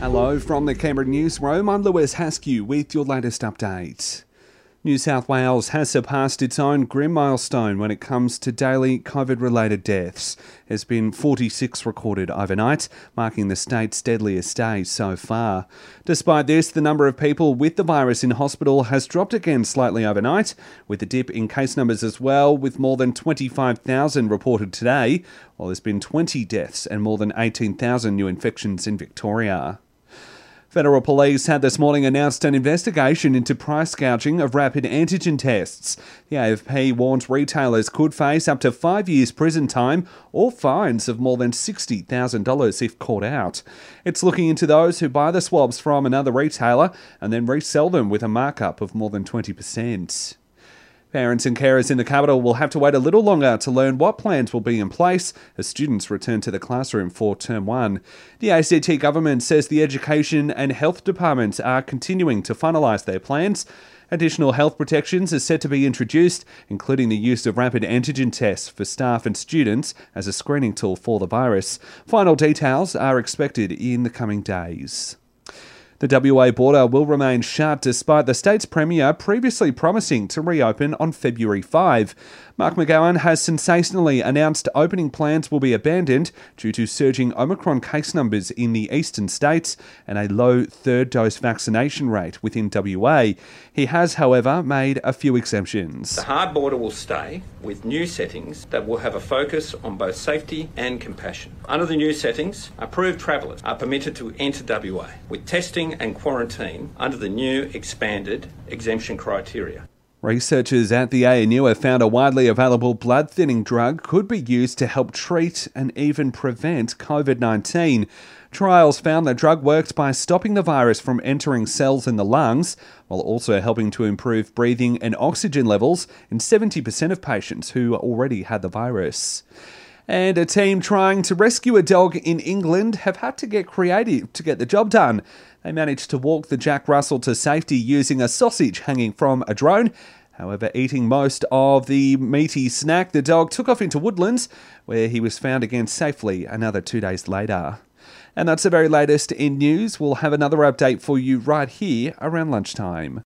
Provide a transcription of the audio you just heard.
Hello from the Canberra Newsroom. I'm Lewis Haskew with your latest update. New South Wales has surpassed its own grim milestone when it comes to daily COVID related deaths. There's been 46 recorded overnight, marking the state's deadliest day so far. Despite this, the number of people with the virus in hospital has dropped again slightly overnight, with a dip in case numbers as well, with more than 25,000 reported today, while there's been 20 deaths and more than 18,000 new infections in Victoria. Federal Police had this morning announced an investigation into price gouging of rapid antigen tests. The AFP warns retailers could face up to five years prison time or fines of more than $60,000 if caught out. It's looking into those who buy the swabs from another retailer and then resell them with a markup of more than 20%. Parents and carers in the capital will have to wait a little longer to learn what plans will be in place as students return to the classroom for term one. The ACT government says the education and health departments are continuing to finalise their plans. Additional health protections are set to be introduced, including the use of rapid antigen tests for staff and students as a screening tool for the virus. Final details are expected in the coming days. The WA border will remain shut despite the state's premier previously promising to reopen on February 5. Mark McGowan has sensationally announced opening plans will be abandoned due to surging Omicron case numbers in the eastern states and a low third dose vaccination rate within WA. He has, however, made a few exemptions. The hard border will stay with new settings that will have a focus on both safety and compassion. Under the new settings, approved travellers are permitted to enter WA with testing and quarantine under the new expanded exemption criteria. Researchers at the ANU have found a widely available blood thinning drug could be used to help treat and even prevent COVID 19. Trials found the drug worked by stopping the virus from entering cells in the lungs, while also helping to improve breathing and oxygen levels in 70% of patients who already had the virus. And a team trying to rescue a dog in England have had to get creative to get the job done. They managed to walk the Jack Russell to safety using a sausage hanging from a drone. However, eating most of the meaty snack, the dog took off into woodlands, where he was found again safely another two days later. And that's the very latest in news. We'll have another update for you right here around lunchtime.